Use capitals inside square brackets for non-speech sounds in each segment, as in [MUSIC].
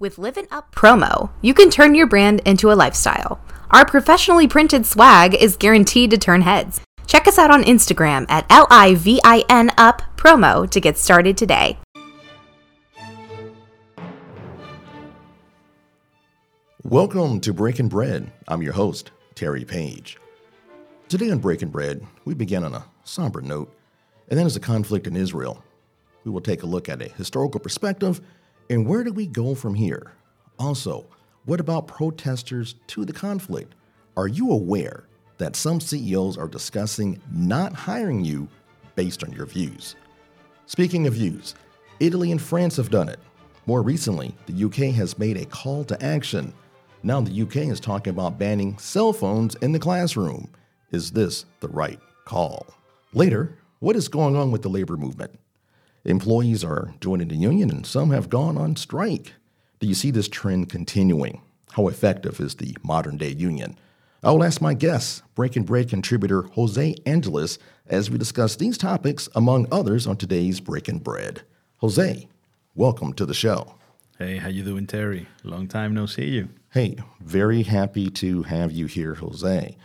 With Livin' Up promo, you can turn your brand into a lifestyle. Our professionally printed swag is guaranteed to turn heads. Check us out on Instagram at L I V I N Up promo to get started today. Welcome to Breaking Bread. I'm your host, Terry Page. Today on Breaking Bread, we begin on a somber note, and then as a conflict in Israel. We will take a look at a historical perspective and where do we go from here? Also, what about protesters to the conflict? Are you aware that some CEOs are discussing not hiring you based on your views? Speaking of views, Italy and France have done it. More recently, the UK has made a call to action now the UK is talking about banning cell phones in the classroom. Is this the right call? Later, what is going on with the labor movement? Employees are joining the union and some have gone on strike. Do you see this trend continuing? How effective is the modern day union? I will ask my guest, Breaking Bread contributor Jose Angeles, as we discuss these topics among others on today's Breaking Bread. Jose, welcome to the show. Hey, how you doing, Terry? Long time no see you. Hey, very happy to have you here, Jose.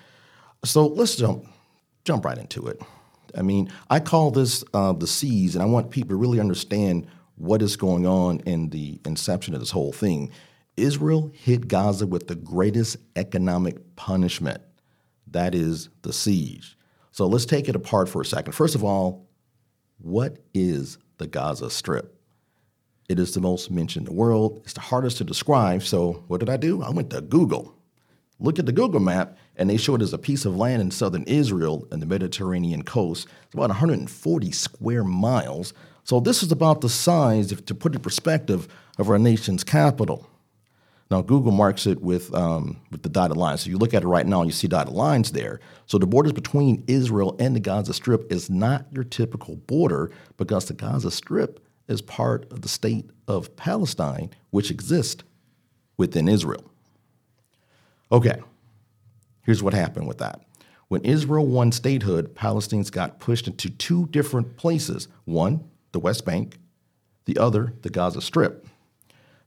So let's jump jump right into it. I mean, I call this uh, the siege, and I want people to really understand what is going on in the inception of this whole thing. Israel hit Gaza with the greatest economic punishment. That is the siege. So let's take it apart for a second. First of all, what is the Gaza Strip? It is the most mentioned in the world. It's the hardest to describe. So, what did I do? I went to Google. Look at the Google map, and they show it as a piece of land in southern Israel and the Mediterranean coast. It's about 140 square miles. So, this is about the size, if, to put it in perspective, of our nation's capital. Now, Google marks it with, um, with the dotted lines. So, you look at it right now, you see dotted lines there. So, the borders between Israel and the Gaza Strip is not your typical border because the Gaza Strip is part of the state of Palestine, which exists within Israel. Okay, here's what happened with that. When Israel won statehood, Palestinians got pushed into two different places one, the West Bank, the other, the Gaza Strip.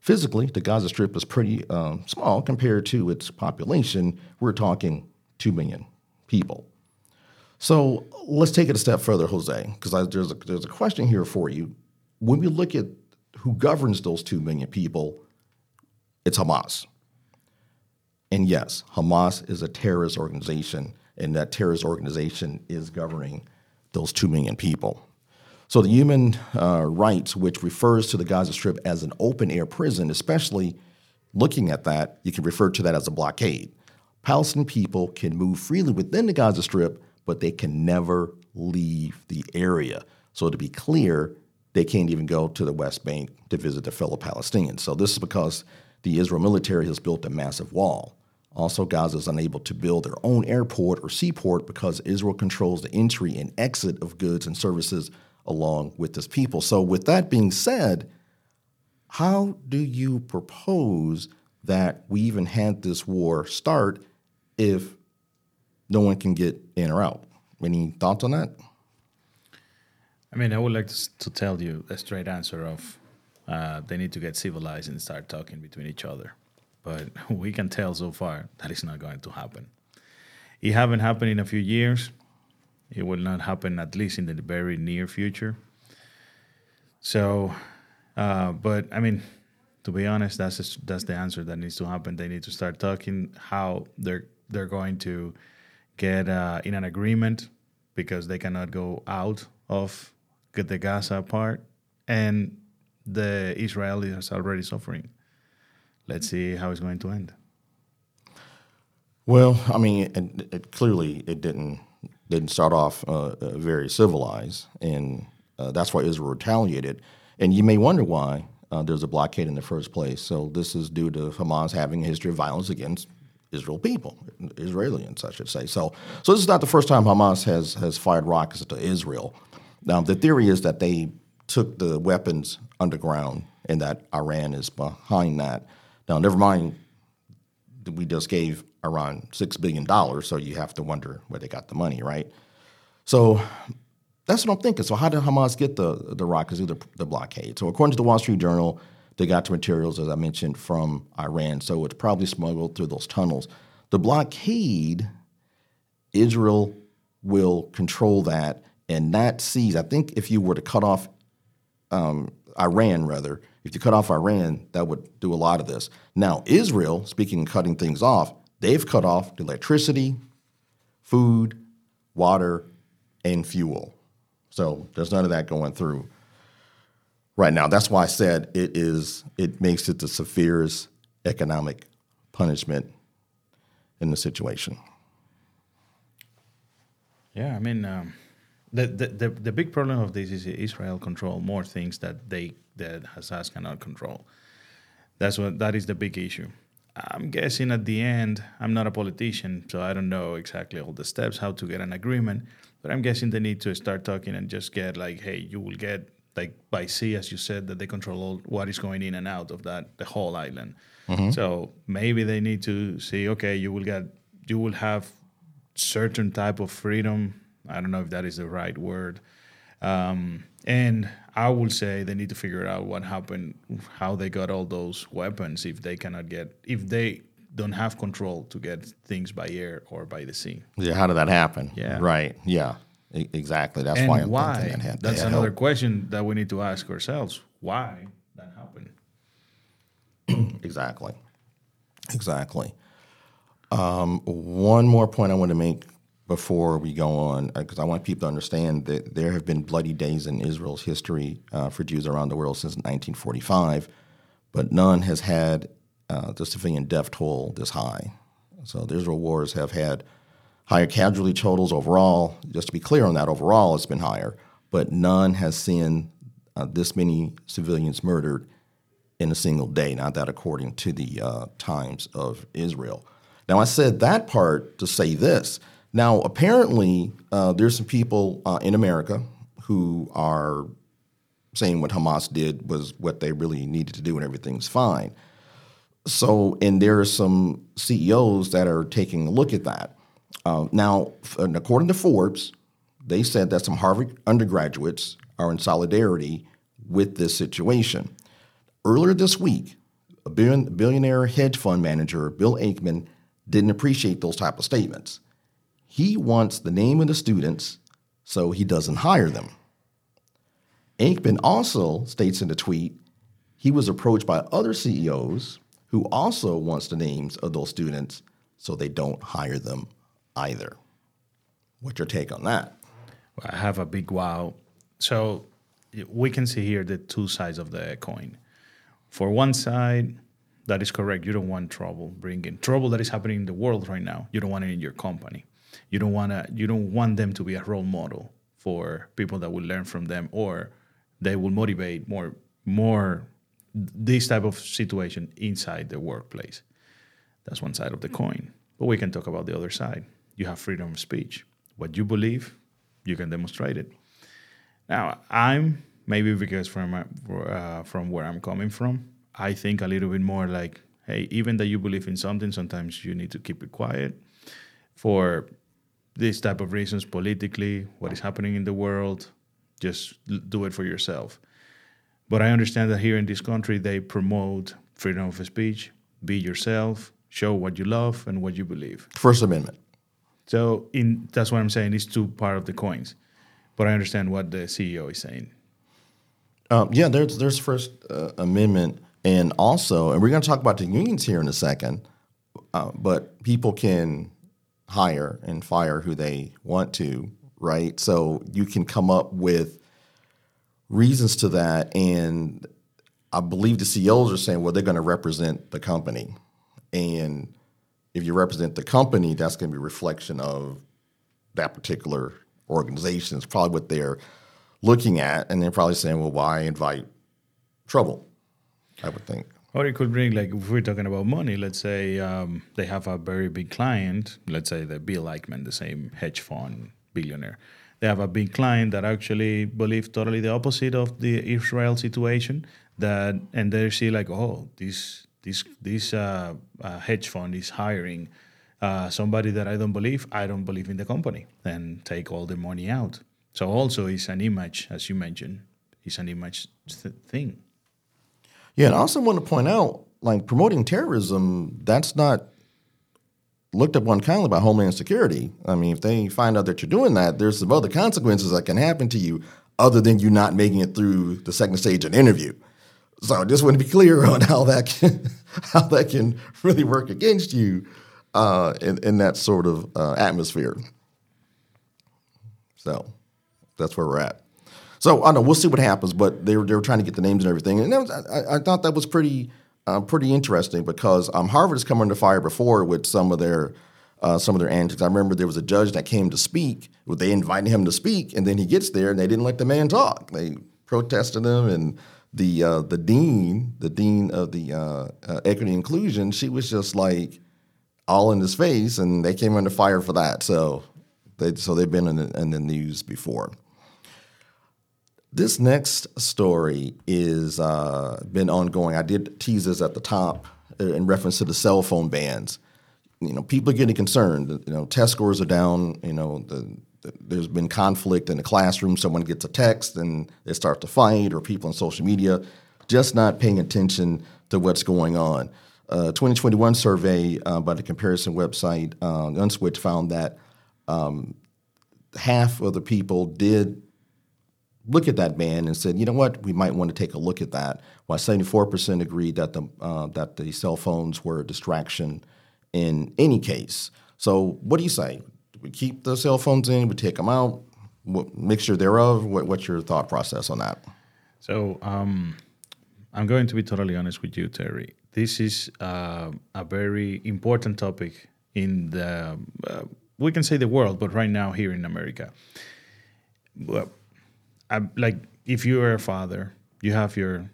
Physically, the Gaza Strip is pretty um, small compared to its population. We're talking 2 million people. So let's take it a step further, Jose, because there's a, there's a question here for you when we look at who governs those 2 million people, it's Hamas. And yes, Hamas is a terrorist organization, and that terrorist organization is governing those 2 million people. So the human uh, rights, which refers to the Gaza Strip as an open air prison, especially looking at that, you can refer to that as a blockade. Palestinian people can move freely within the Gaza Strip, but they can never leave the area. So to be clear, they can't even go to the West Bank to visit their fellow Palestinians. So this is because the Israel military has built a massive wall. Also, Gaza is unable to build their own airport or seaport because Israel controls the entry and exit of goods and services along with its people. So, with that being said, how do you propose that we even had this war start if no one can get in or out? Any thoughts on that? I mean, I would like to, to tell you a straight answer of uh, they need to get civilized and start talking between each other. But [LAUGHS] we can tell so far that is not going to happen. It haven't happened in a few years. It will not happen at least in the very near future. So, uh, but I mean, to be honest, that's just, that's the answer that needs to happen. They need to start talking how they're they're going to get uh, in an agreement because they cannot go out of the Gaza part, and the Israelis are already suffering. Let's see how it's going to end. Well, I mean, it, it clearly it didn't didn't start off uh, uh, very civilized, and uh, that's why Israel retaliated. And you may wonder why uh, there's a blockade in the first place. So this is due to Hamas having a history of violence against Israel people, Israelis, I should say. So, so this is not the first time Hamas has has fired rockets to Israel. Now, the theory is that they took the weapons underground and that Iran is behind that. Now, never mind, we just gave Iran $6 billion, so you have to wonder where they got the money, right? So that's what I'm thinking. So, how did Hamas get the, the rockets through the, the blockade? So, according to the Wall Street Journal, they got the materials, as I mentioned, from Iran. So it's probably smuggled through those tunnels. The blockade, Israel will control that, and that sees. I think if you were to cut off um, Iran, rather, if you cut off Iran, that would do a lot of this. Now, Israel, speaking of cutting things off, they've cut off electricity, food, water, and fuel. So there's none of that going through right now. That's why I said it is. It makes it the severest economic punishment in the situation. Yeah, I mean, um, the, the, the the big problem of this is Israel control more things that they that Hamas cannot control. That's what that is the big issue. I'm guessing at the end, I'm not a politician, so I don't know exactly all the steps how to get an agreement. But I'm guessing they need to start talking and just get like, hey, you will get like by sea, as you said, that they control all what is going in and out of that the whole island. Mm-hmm. So maybe they need to see, okay, you will get you will have certain type of freedom. I don't know if that is the right word. Um, and I will say they need to figure out what happened, how they got all those weapons if they cannot get, if they don't have control to get things by air or by the sea. Yeah, how did that happen? Yeah. Right. Yeah. E- exactly. That's and why I'm why? thinking that had, That's another help. question that we need to ask ourselves. Why that happened? [CLEARS THROAT] Exactly. Exactly. Um, one more point I want to make before we go on, because I want people to understand that there have been bloody days in Israel's history uh, for Jews around the world since 1945, but none has had uh, the civilian death toll this high. So the Israel wars have had higher casualty totals overall. Just to be clear on that, overall it's been higher, but none has seen uh, this many civilians murdered in a single day. Not that according to the uh, Times of Israel. Now, I said that part to say this. Now, apparently, uh, there's some people uh, in America who are saying what Hamas did was what they really needed to do and everything's fine. So, and there are some CEOs that are taking a look at that. Uh, now, according to Forbes, they said that some Harvard undergraduates are in solidarity with this situation. Earlier this week, a billion, billionaire hedge fund manager, Bill Ackman, didn't appreciate those type of statements. He wants the name of the students, so he doesn't hire them. Ackman also states in the tweet he was approached by other CEOs who also wants the names of those students, so they don't hire them either. What's your take on that? I have a big wow. So we can see here the two sides of the coin. For one side, that is correct. You don't want trouble bringing trouble that is happening in the world right now. You don't want it in your company. You don't want to. You don't want them to be a role model for people that will learn from them, or they will motivate more more this type of situation inside the workplace. That's one side of the coin. But we can talk about the other side. You have freedom of speech. What you believe, you can demonstrate it. Now, I'm maybe because from uh, from where I'm coming from, I think a little bit more like, hey, even that you believe in something, sometimes you need to keep it quiet for this type of reasons politically, what is happening in the world, just l- do it for yourself. But I understand that here in this country, they promote freedom of speech, be yourself, show what you love and what you believe. First Amendment. So in that's what I'm saying. It's two part of the coins, but I understand what the CEO is saying. Um, yeah, there's there's First uh, Amendment, and also, and we're going to talk about the unions here in a second. Uh, but people can hire and fire who they want to, right? So you can come up with reasons to that, and I believe the CEOs are saying, well, they're going to represent the company, and if you represent the company, that's going to be a reflection of that particular organization. It's probably what they're looking at, and they're probably saying, "Well, why invite trouble?" I would think. Or it could bring, like, if we're talking about money, let's say um, they have a very big client, let's say the Bill Ackman, the same hedge fund billionaire. They have a big client that actually believe totally the opposite of the Israel situation. That and they see like, oh, this this this uh, uh, hedge fund is hiring uh, somebody that I don't believe. I don't believe in the company, and take all the money out. So also, it's an image, as you mentioned, it's an image th- thing. Yeah, and I also want to point out, like promoting terrorism, that's not looked upon kindly by Homeland Security. I mean, if they find out that you're doing that, there's some other consequences that can happen to you other than you not making it through the second stage of an interview. So I just want to be clear [LAUGHS] on how that can [LAUGHS] how that can really work against you uh, in, in that sort of uh, atmosphere. So that's where we're at. So I know we'll see what happens, but they were they were trying to get the names and everything, and was, I, I, thought that was pretty uh, pretty interesting because um, Harvard has come under fire before with some of their uh, some of their antics. I remember there was a judge that came to speak. They invited him to speak, and then he gets there, and they didn't let the man talk. They protested him, and the uh, the dean, the dean of the uh, uh, equity inclusion, she was just like all in his face, and they came under fire for that. So they so they've been in the, in the news before. This next story is uh, been ongoing. I did tease this at the top in reference to the cell phone bans. You know, people are getting concerned. You know, test scores are down. You know, the, the, there's been conflict in the classroom. Someone gets a text and they start to fight, or people on social media just not paying attention to what's going on. A 2021 survey uh, by the comparison website uh, Uswitch found that um, half of the people did look at that ban and said, you know what, we might want to take a look at that. While 74% agreed that the uh, that the cell phones were a distraction in any case. So, what do you say? Do we keep the cell phones in? We take them out? What mixture thereof? What, what's your thought process on that? So, um, I'm going to be totally honest with you, Terry. This is uh, a very important topic in the uh, we can say the world, but right now here in America. Well, I, like if you are a father, you have your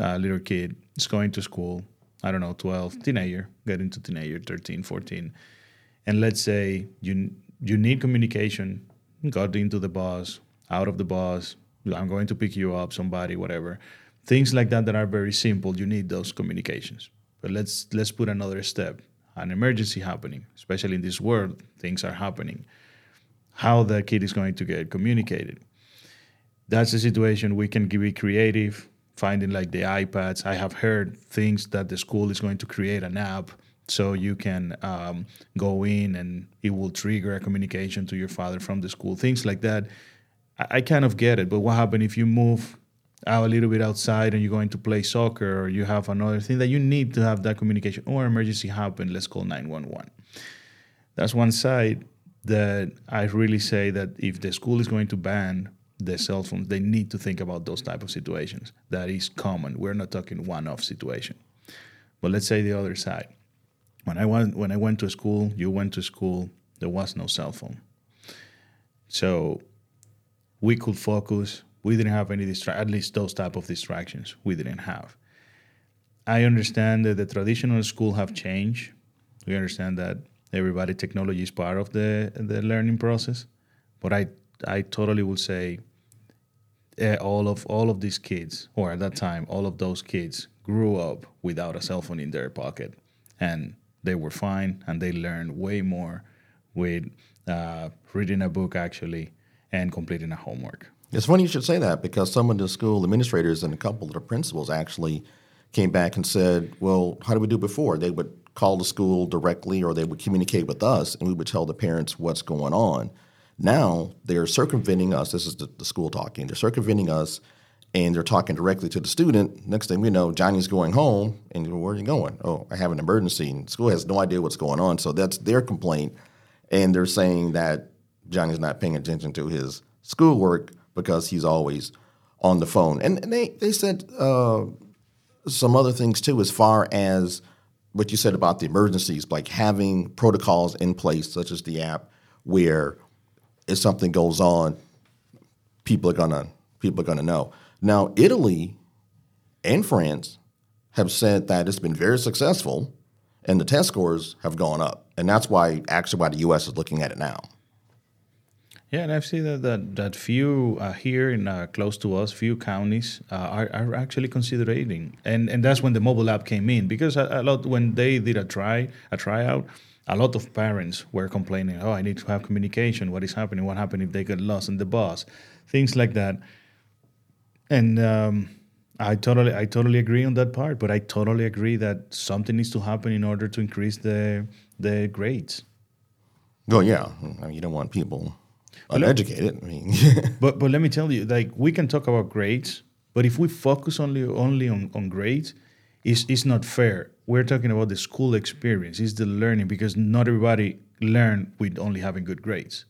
uh, little kid, is going to school, I don't know, 12, teenager, getting to teenager, 13, 14. And let's say you you need communication, got into the bus, out of the bus, I'm going to pick you up, somebody, whatever. Things like that that are very simple, you need those communications. But let's let's put another step. An emergency happening, especially in this world, things are happening. How the kid is going to get communicated that's the situation. We can be creative, finding like the iPads. I have heard things that the school is going to create an app so you can um, go in and it will trigger a communication to your father from the school. Things like that. I, I kind of get it, but what happens if you move out a little bit outside and you're going to play soccer or you have another thing that you need to have that communication or emergency happen, let's call 911. That's one side that I really say that if the school is going to ban the cell phones, they need to think about those type of situations. That is common. We're not talking one-off situation. But let's say the other side. When I went when I went to school, you went to school, there was no cell phone. So we could focus. We didn't have any distra- at least those type of distractions we didn't have. I understand that the traditional school have changed. We understand that everybody technology is part of the the learning process. But I I totally would say uh, all of all of these kids, or at that time, all of those kids grew up without a cell phone in their pocket, and they were fine, and they learned way more with uh, reading a book actually and completing a homework. It's funny you should say that because some of the school administrators and a couple of the principals actually came back and said, "Well, how did we do before?" They would call the school directly, or they would communicate with us, and we would tell the parents what's going on. Now they're circumventing us. This is the, the, school talking. They're circumventing us and they're talking directly to the student. Next thing we know, Johnny's going home and where are you going? Oh, I have an emergency. And school has no idea what's going on. So that's their complaint. And they're saying that Johnny's not paying attention to his schoolwork because he's always on the phone. And, they, they said uh, some other things too, as far as what you said about the emergencies, like having protocols in place, such as the app, where if something goes on, people are gonna people are gonna know. Now, Italy and France have said that it's been very successful, and the test scores have gone up, and that's why actually why the U.S. is looking at it now. Yeah, and I've seen that that, that few uh, here in uh, close to us, few counties uh, are, are actually considering, and and that's when the mobile app came in because a, a lot when they did a try a tryout, a lot of parents were complaining, oh, I need to have communication. What is happening? What happened if they get lost in the bus? Things like that. And um, I totally, I totally agree on that part. But I totally agree that something needs to happen in order to increase the the grades. Well, yeah, I mean, you don't want people uneducated. I mean, [LAUGHS] But but let me tell you, like we can talk about grades, but if we focus only only on, on grades, it's it's not fair. We're talking about the school experience, it's the learning because not everybody learn with only having good grades.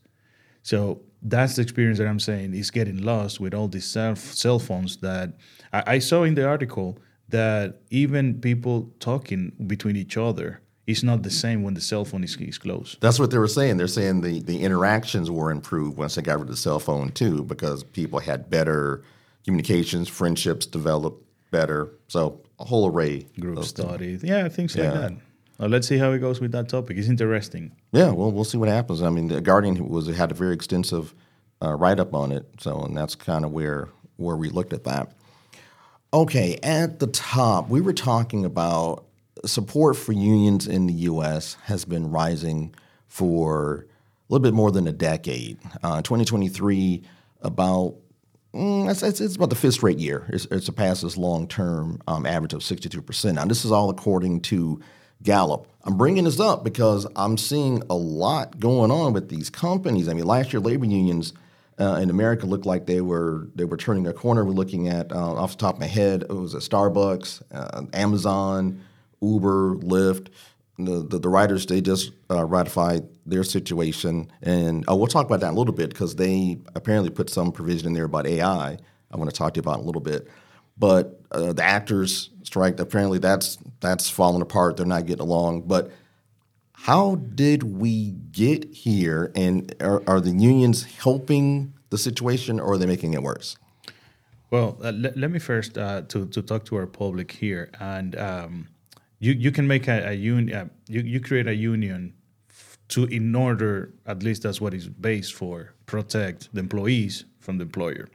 So that's the experience that I'm saying is getting lost with all these cell, cell phones that I, I saw in the article that even people talking between each other is not the same when the cell phone is, is close. that's what they were saying. They're saying the, the interactions were improved once they got rid of the cell phone too, because people had better communications, friendships developed better. So a whole array. Group of- studies, yeah, things like that. Well, let's see how it goes with that topic. It's interesting. Yeah, well, we'll see what happens. I mean, the Guardian was had a very extensive uh, write up on it, so and that's kind of where where we looked at that. Okay, at the top, we were talking about support for unions in the U.S. has been rising for a little bit more than a decade. Uh, 2023, about Mm, it's, it's, it's about the fifth straight year. It's, it surpasses long term um, average of 62%. Now, this is all according to Gallup. I'm bringing this up because I'm seeing a lot going on with these companies. I mean, last year, labor unions uh, in America looked like they were they were turning a corner. We're looking at, uh, off the top of my head, it was at Starbucks, uh, Amazon, Uber, Lyft. The, the, the writers they just uh, ratified their situation, and oh, we'll talk about that a little bit because they apparently put some provision in there about AI. I want to talk to you about in a little bit, but uh, the actors strike apparently that's that's falling apart. They're not getting along. But how did we get here? And are, are the unions helping the situation, or are they making it worse? Well, uh, let, let me first uh, to to talk to our public here, and um, you you can make a, a union. You you create a union to in order at least that's what it's based for protect the employees from the employer.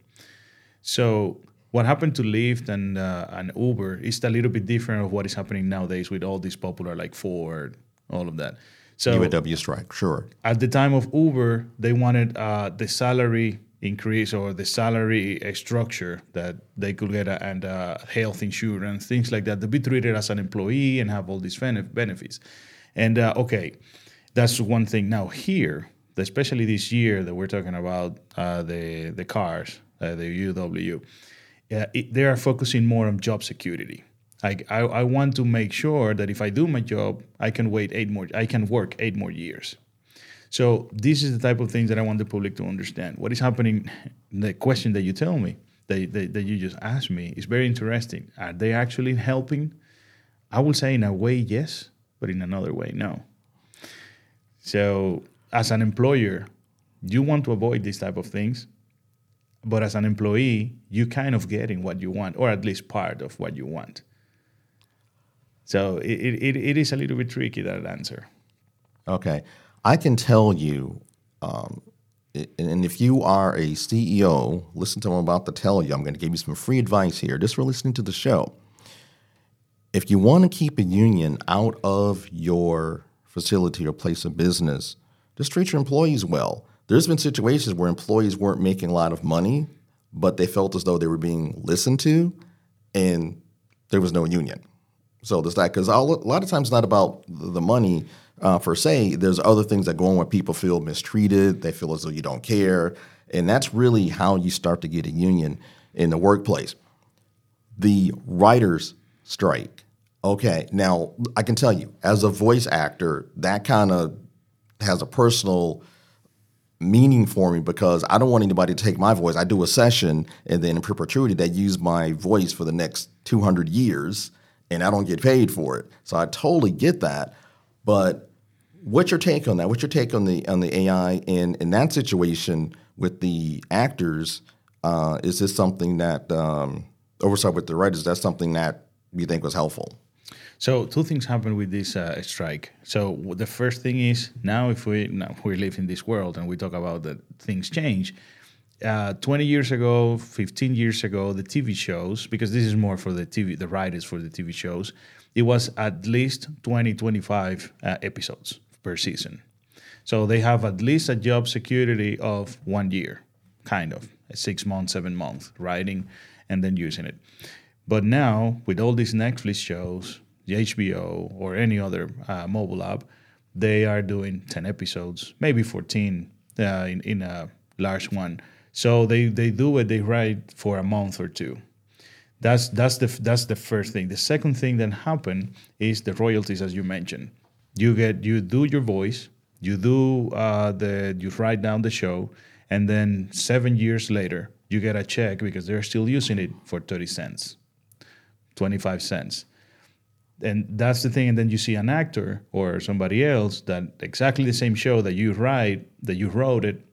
So what happened to Lyft and uh, and Uber is a little bit different of what is happening nowadays with all these popular like Ford, all of that. So UAW strike, sure. at the time of Uber, they wanted uh, the salary increase or the salary structure that they could get uh, and uh, health insurance, things like that, to be treated as an employee and have all these bene- benefits. And uh, okay, that's one thing. Now here, especially this year that we're talking about uh, the the cars, uh, the UW, uh, it, they are focusing more on job security. I, I, I want to make sure that if I do my job, I can wait eight more. I can work eight more years. So this is the type of things that I want the public to understand. What is happening? The question that you tell me, that, that, that you just asked me, is very interesting. Are they actually helping? I will say in a way yes, but in another way no. So as an employer, you want to avoid these type of things, but as an employee, you kind of getting what you want, or at least part of what you want. So it, it, it is a little bit tricky that answer. Okay. I can tell you, um, and if you are a CEO, listen to what I'm about to tell you. I'm going to give you some free advice here just for listening to the show. If you want to keep a union out of your facility or place of business, just treat your employees well. There's been situations where employees weren't making a lot of money, but they felt as though they were being listened to, and there was no union. So there's that because a lot of times it's not about the money uh, per se. There's other things that go on where people feel mistreated. They feel as though you don't care, and that's really how you start to get a union in the workplace. The writers' strike. Okay, now I can tell you, as a voice actor, that kind of has a personal meaning for me because I don't want anybody to take my voice. I do a session and then in perpetuity they use my voice for the next 200 years and I don't get paid for it. So I totally get that. But what's your take on that? What's your take on the on the AI in in that situation with the actors? Uh, is this something that um, oversight with the writers? Is that something that you think was helpful? So two things happen with this uh, strike. So the first thing is now if we now we live in this world and we talk about that things change. Uh, 20 years ago, 15 years ago, the TV shows, because this is more for the TV, the writers for the TV shows, it was at least 20, 25 uh, episodes per season. So they have at least a job security of one year, kind of, six months, seven months, writing and then using it. But now, with all these Netflix shows, the HBO or any other uh, mobile app, they are doing 10 episodes, maybe 14 uh, in, in a large one. So they, they do it, they write for a month or two. That's, that's, the, that's the first thing. The second thing that happened is the royalties, as you mentioned. You get you do your voice, you do uh, the you write down the show, and then seven years later you get a check because they're still using it for 30 cents 25 cents. And that's the thing and then you see an actor or somebody else that exactly the same show that you write that you wrote it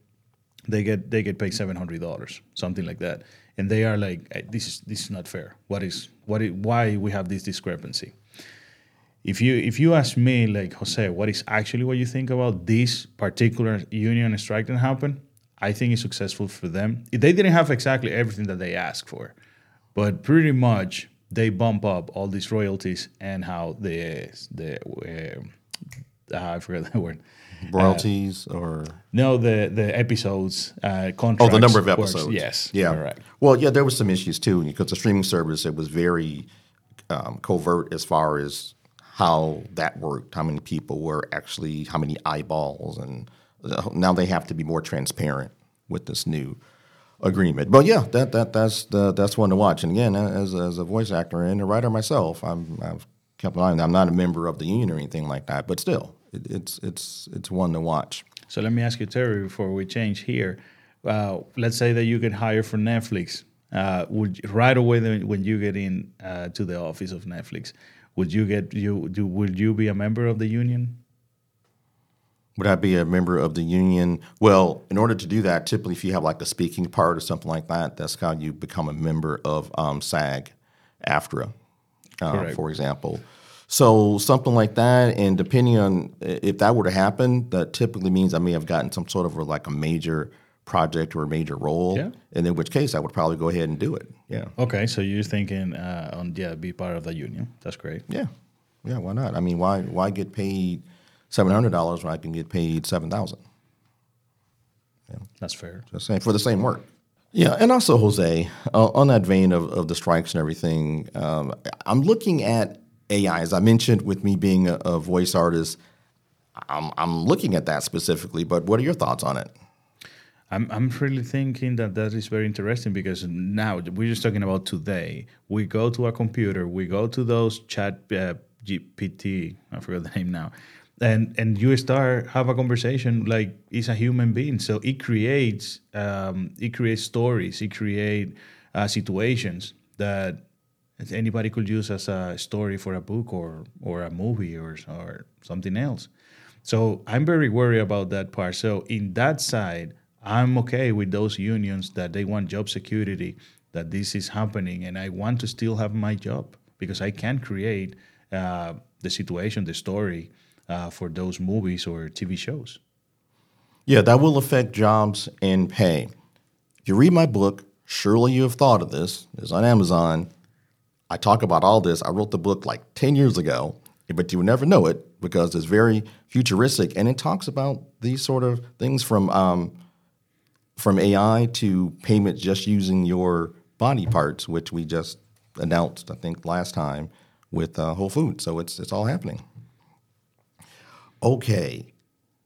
they get they get paid $700 something like that. And they are like this is this is not fair. What is what is, why we have this discrepancy if you if you ask me like jose what is actually what you think about this particular union strike that happened i think it's successful for them they didn't have exactly everything that they asked for but pretty much they bump up all these royalties and how the the uh, I forgot [LAUGHS] the word royalties uh, or no the the episodes uh, contracts. Oh, the number of episodes. Works. Yes. Yeah. Correct. Well, yeah, there was some issues too because the streaming service it was very um, covert as far as how that worked, how many people were actually, how many eyeballs, and uh, now they have to be more transparent with this new agreement. But yeah, that that that's the, that's one to watch. And again, as as a voice actor and a writer myself, I'm I've kept an eye on. I'm not a member of the union or anything like that, but still, it, it's it's it's one to watch. So let me ask you, Terry, before we change here. Uh, let's say that you get hired for Netflix. Uh, would right away when you get in uh, to the office of Netflix, would you get you do? Would you be a member of the union? Would I be a member of the union? Well, in order to do that, typically if you have like a speaking part or something like that, that's how you become a member of um, SAG, AFTRA, uh, for example. So something like that, and depending on if that were to happen, that typically means I may have gotten some sort of like a major project or a major role, yeah. and in which case I would probably go ahead and do it. Yeah. Okay, so you're thinking uh, on yeah, be part of the union. That's great. Yeah, yeah. Why not? I mean, why why get paid? seven hundred dollars when I can get paid seven thousand. Yeah. That's fair. Just saying for the same work. Yeah, and also Jose, uh, on that vein of, of the strikes and everything, um, I'm looking at AI as I mentioned with me being a, a voice artist. I'm I'm looking at that specifically, but what are your thoughts on it? I'm I'm really thinking that that is very interesting because now we're just talking about today. We go to a computer, we go to those chat uh, GPT, I forgot the name now, and and you start have a conversation like it's a human being. So it creates um, it creates stories it creates uh, situations that anybody could use as a story for a book or or a movie or or something else. So i'm very worried about that part. So in that side i'm okay with those unions that they want job security that this is happening and i want to still have my job because i can create uh, the situation the story uh, for those movies or TV shows. Yeah, that will affect jobs and pay. If you read my book, surely you have thought of this. It's on Amazon. I talk about all this. I wrote the book like 10 years ago, but you would never know it because it's very futuristic and it talks about these sort of things from um, from AI to payment just using your body parts, which we just announced, I think, last time with uh, Whole Foods. So it's it's all happening. Okay,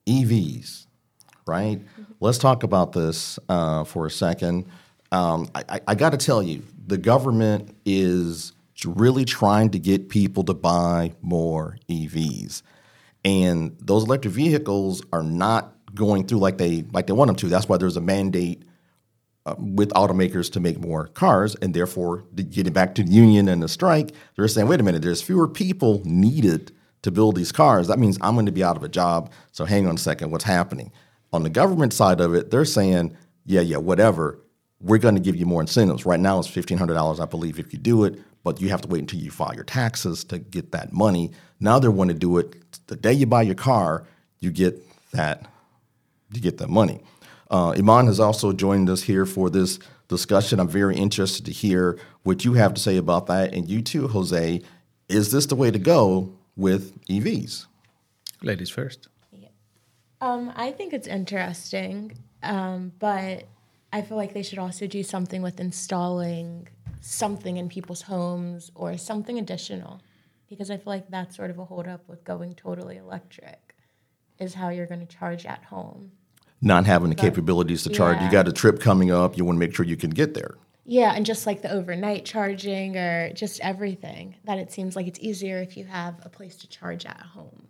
EVs, right? Mm-hmm. Let's talk about this uh, for a second. Um, I, I got to tell you, the government is really trying to get people to buy more EVs, and those electric vehicles are not going through like they like they want them to. That's why there's a mandate uh, with automakers to make more cars, and therefore, getting back to the union and the strike, they're saying, wait a minute, there's fewer people needed to build these cars, that means I'm going to be out of a job. So hang on a second, what's happening? On the government side of it, they're saying, yeah, yeah, whatever. We're going to give you more incentives. Right now, it's $1,500, I believe, if you do it, but you have to wait until you file your taxes to get that money. Now they want to do it the day you buy your car, you get that, you get that money. Uh, Iman has also joined us here for this discussion. I'm very interested to hear what you have to say about that. And you too, Jose, is this the way to go with EVs? Ladies first. Yeah. Um, I think it's interesting, um, but I feel like they should also do something with installing something in people's homes or something additional. Because I feel like that's sort of a holdup with going totally electric, is how you're going to charge at home. Not having the capabilities to charge. You got a trip coming up. You want to make sure you can get there. Yeah, and just like the overnight charging or just everything, that it seems like it's easier if you have a place to charge at home.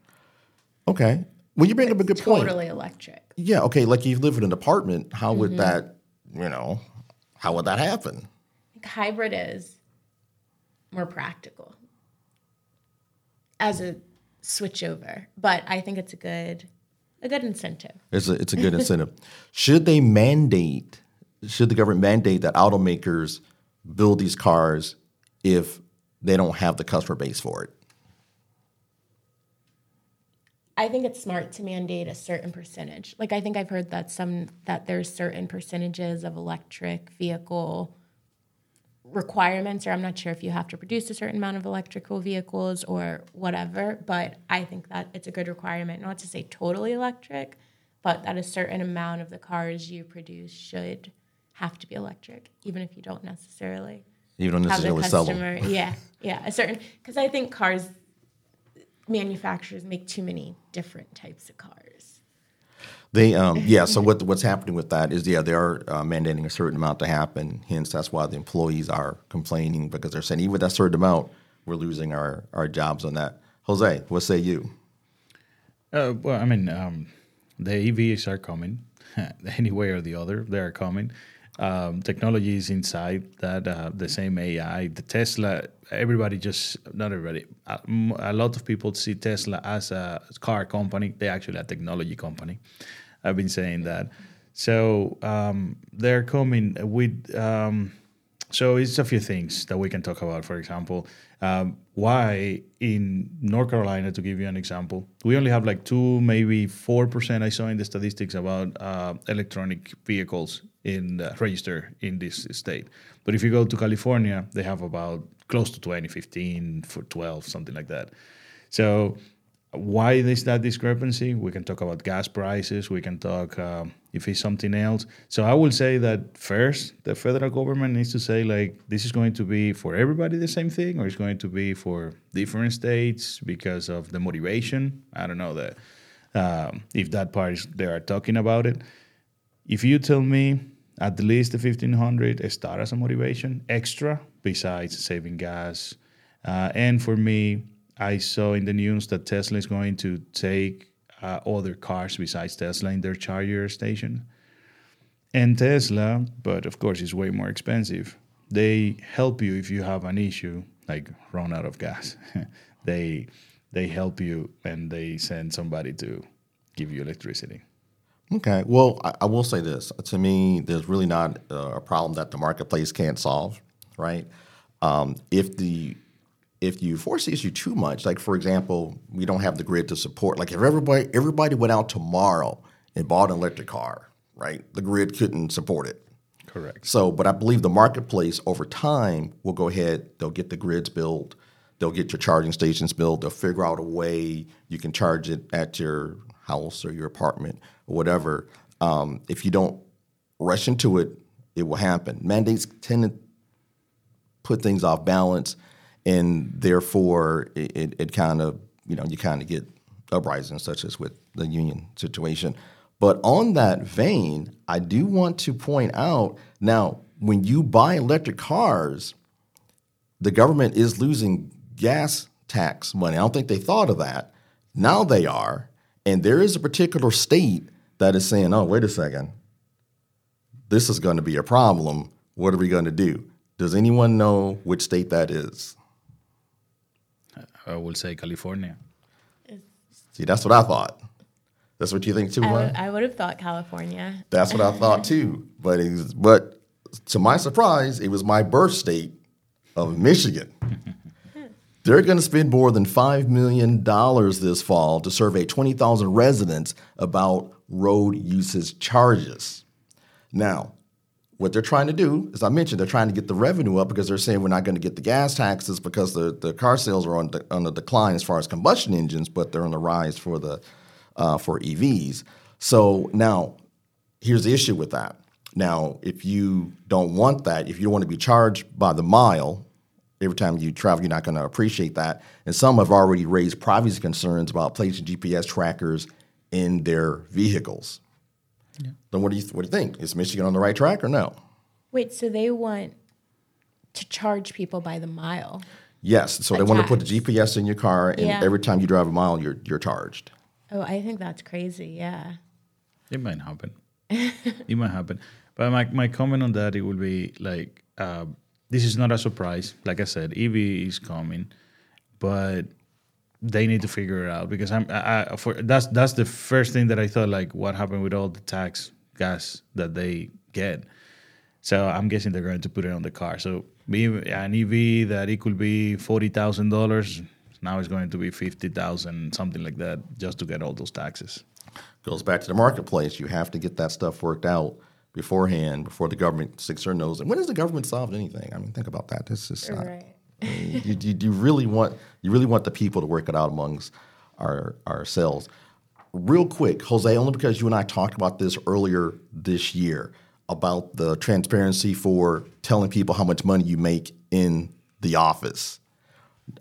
Okay. Well, you bring up a good point. Totally electric. Yeah. Okay. Like you live in an apartment. How Mm-hmm. would that? You know, how would that happen? hybrid is more practical as a switch over but i think it's a good a good incentive It's a it's a good incentive. [LAUGHS] Should they mandate? Should the government mandate that automakers build these cars if they don't have the customer base for it? i think it's smart to mandate a certain percentage like i think i've heard that some that there's certain percentages of electric vehicle requirements or i'm not sure if you have to produce a certain amount of electrical vehicles or whatever but i think that it's a good requirement not to say totally electric but that a certain amount of the cars you produce should have to be electric even if you don't necessarily You don't necessarily sell them. [LAUGHS] yeah yeah a certain because i think cars manufacturers make too many different types of cars They um, yeah. So what what's happening with that is yeah they are uh, mandating a certain amount to happen. Hence that's why the employees are complaining because they're saying even with that certain amount we're losing our our jobs on that. Jose, what say you? Uh, well, I mean, um, the EVs are coming, [LAUGHS] any way or the other. They are coming. Um, technology is inside that. Uh, the same AI, the Tesla. Everybody just not everybody. a lot of people see Tesla as a car company. They're actually a technology company. I've been saying that. So um, they're coming with. Um, so it's a few things that we can talk about. For example, um, why in North Carolina, to give you an example, we only have like two, maybe four percent. I saw in the statistics about uh, electronic vehicles in uh, register in this state. But if you go to California, they have about close to 20, 15, for 12, something like that. So why is that discrepancy? We can talk about gas prices. We can talk um, if it's something else. So I will say that first, the federal government needs to say like this is going to be for everybody the same thing, or it's going to be for different states because of the motivation. I don't know that um, if that part is they are talking about it. If you tell me at least the fifteen hundred start as a motivation extra besides saving gas, uh, and for me, I saw in the news that Tesla is going to take uh, other cars besides Tesla in their charger station. And Tesla, but of course, it's way more expensive. They help you if you have an issue, like run out of gas. [LAUGHS] they they help you and they send somebody to give you electricity. Okay. Well, I, I will say this. To me, there's really not uh, a problem that the marketplace can't solve, right? Um, if the if you force the issue too much, like for example, we don't have the grid to support. Like if everybody everybody went out tomorrow and bought an electric car, right? The grid couldn't support it. Correct. So, but I believe the marketplace over time will go ahead. They'll get the grids built. They'll get your charging stations built. They'll figure out a way you can charge it at your house or your apartment or whatever. Um, if you don't rush into it, it will happen. Mandates tend to put things off balance, and therefore it, it, it kind of you know you kind of get uprisings such as with the union situation. But on that vein, I do want to point out now when you buy electric cars, the government is losing gas tax money. I don't think they thought of that. Now they are, and there is a particular state that is saying, "Oh, wait a second, this is going to be a problem. What are we going to do?" Does anyone know which state that is? I will say California. See, that's what I thought. That's what you think too, I, huh? would- I would have thought California. That's what I thought [LAUGHS] too. But it was, but to my surprise, it was my birth state of Michigan. [LAUGHS] They're going to spend more than $5 million this fall to survey 20,000 residents about road usage charges. Now, what they're trying to do, as I mentioned, they're trying to get the revenue up because they're saying we're not going to get the gas taxes because the, the car sales are on the, on the decline as far as combustion engines, but they're on the rise for the uh, for EVs. So now, here's the issue with that. Now, if you don't want that, if you want to be charged by the mile every time you travel, you're not going to appreciate that. And some have already raised privacy concerns about placing GPS trackers in their vehicles. Then what do you what do you think? Is Michigan on the right track or no? Wait, so they want to charge people by the mile? Yes. So A they want to put the. GPS in your car, and Yeah. every time you drive a mile, you're you're charged. Oh, I think that's crazy. Yeah. It might happen. [LAUGHS] it might happen. But my, my comment on that it will be like uh, this is not a surprise. Like I said, EV is coming, but they need to figure it out because I'm I, I, for that's that's the first thing that I thought like what happened with all the tax gas that they get. So I'm guessing they're going to put it on the car. So be- an EV that it could be forty thousand dollars now it's going to be fifty thousand something like that just to get all those taxes. Goes back to the marketplace. You have to get that stuff worked out beforehand before the government sticks their nose. in. when has the government solved anything? I mean, think about that. This is not. Right. You, you, you really want you really want the people to work it out amongst our ourselves. Real quick, Jose, only because you and I talked about this earlier this year about the transparency for telling people how much money you make in the office.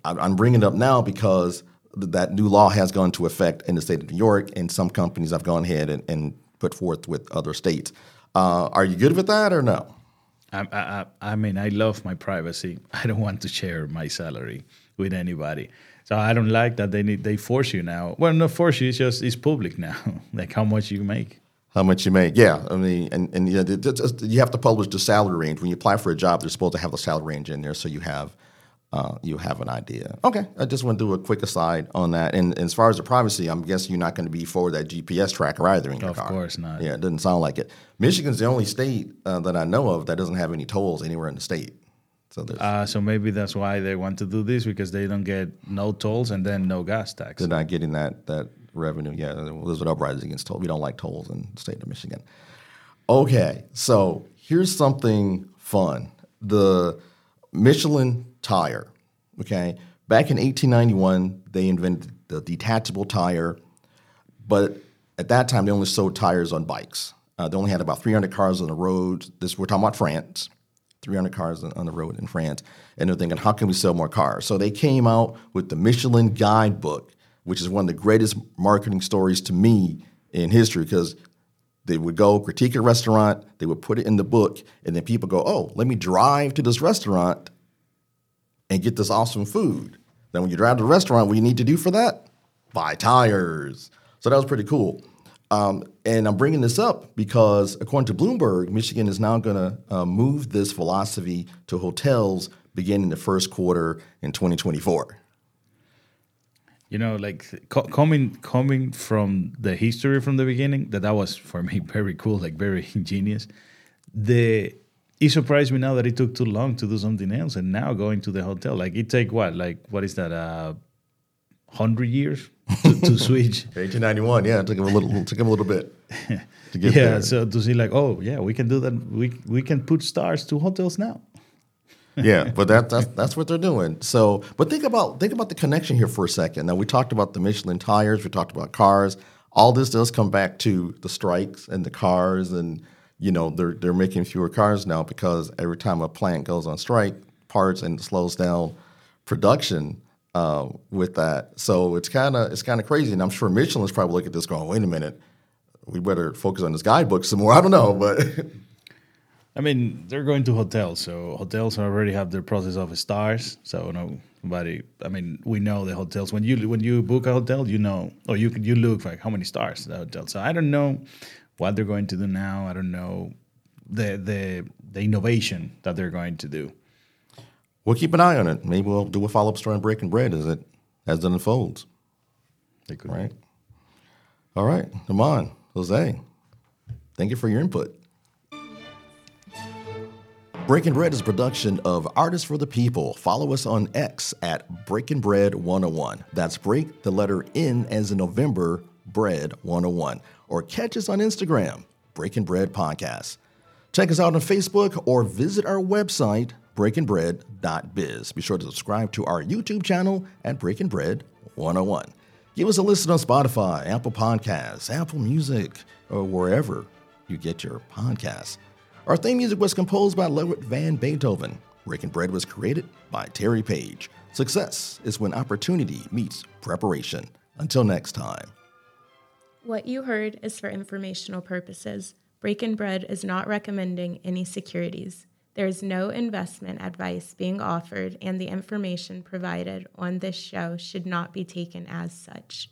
I'm bringing it up now because that new law has gone into effect in the state of New York, and some companies have gone ahead and, and put forth with other states. Uh, are you good with that or no? I, I, I mean, I love my privacy. [LAUGHS] I don't want to share my salary with anybody. So I don't like that they need they force you now. Well, not force you. It's just it's public now. [LAUGHS] like how much you make. How much you make? Yeah, I mean, and and it- it's- you have to publish the salary range when you apply for a job. They're supposed to have the salary range in there, so you have uh, you have an idea. Okay, I just want to do a quick aside on that. And, and as far as the privacy, I'm guessing you're not going to be for that GPS tracker either in your Of car. course not. Yeah, it doesn't sound like it. Michigan's the only state uh, that I know of that doesn't have any tolls anywhere in the state. So there's, Uh, so maybe that's why they want to do this because they don't get no tolls and then no gas tax. they're not getting that that revenue. Yeah, there's an uprising against tolls. We don't like tolls in the state of Michigan. Okay, so here's something fun. The Michelin tire. Okay, back in 1891, they invented the detachable tire, but at that time they only sold tires on bikes. Uh, they only had about 300 cars on the road. This we're talking about France. 300 cars on on the road in France, and they're thinking, how can we sell more cars? So they came out with the Michelin Guidebook, which is one of the greatest marketing stories to me in history because they would go critique a restaurant, they would put it in the book, and then people go, oh, let me drive to this restaurant and get this awesome food. Then when you drive to the restaurant, what you need to do for that? Buy tires. So that was pretty cool. Um, and I'm bringing this up because, according to Bloomberg, Michelin is now going to uh, move this philosophy to hotels beginning the first quarter in 2024. You know, like co- coming coming from the history from the beginning, that that was for me [LAUGHS] very cool, like very [LAUGHS] ingenious. The it surprised me now that it took too long to do something else, and now going to the hotel, like it take what, like what is that, uh, hundred years to, to [LAUGHS] switch. 1891, yeah, it took him a little, it took him a little bit to get yeah, there. so to see like, oh yeah, we can do that. We we can put stars to hotels now. [LAUGHS] yeah, but that, that's that's what they're doing. So, but think about think about the connection here for a second. Now we talked about the Michelin tires, we talked about cars. All this does come back to the strikes and the cars, and you know they're they're making fewer cars now because every time a plant goes on strike, parts and slows down production uh, with that. So it's kind of it's kind of crazy, and I'm sure Michelin's probably looking at this going, "Wait a minute, we better focus on this guidebook some more." I don't know, but [LAUGHS] I mean, they're going to hotels, so hotels already have their process of stars. So no, nobody. I mean, we know the hotels. When you when you book a hotel, you know, or you you look like how many stars the hotel. So I don't know what they're going to do now. I don't know the the the innovation that they're going to do. we'll keep an eye on it. Maybe we'll do a follow up story on BreakNBread as it as it unfolds. They could Right. All right. Come on, Jose. Thank you for your input. BreakNBread is a production of Artists for the People. Follow us on X at BreakNBread 101. That's break the letter N as in November, bread 101. Or catch us on Instagram, BreakNBread Podcast. Check us out on Facebook or visit our website, breakingbread.biz. Be sure to subscribe to our YouTube channel at BreakNBread 101. Give us a listen on Spotify, Apple Podcasts, Apple Music, or wherever you get your podcasts. Our theme music was composed by Ludwig van Beethoven. BreakNBread was created by Terry Page. Success is when opportunity meets preparation. Until next time. What you heard is for informational purposes. BreakNBread is not recommending any securities. There is no investment advice being offered, and the information provided on this show should not be taken as such.